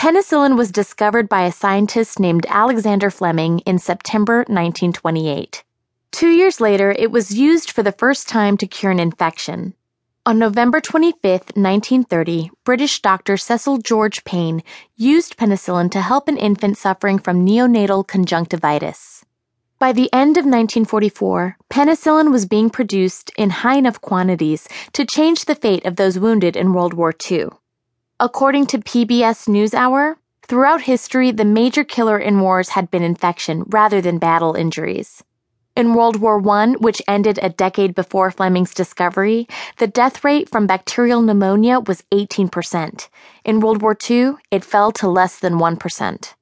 Penicillin was discovered by a scientist named Alexander Fleming in September 1928. Two years later, it was used for the first time to cure an infection. On November 25, 1930, British doctor Cecil George Paine used penicillin to help an infant suffering from neonatal conjunctivitis. By the end of 1944, penicillin was being produced in high enough quantities to change the fate of those wounded in World War II. According to PBS NewsHour, throughout history, the major killer in wars had been infection rather than battle injuries. In World War I, which ended a decade before Fleming's discovery, the death rate from bacterial pneumonia was 18%. In World War II, it fell to less than 1%.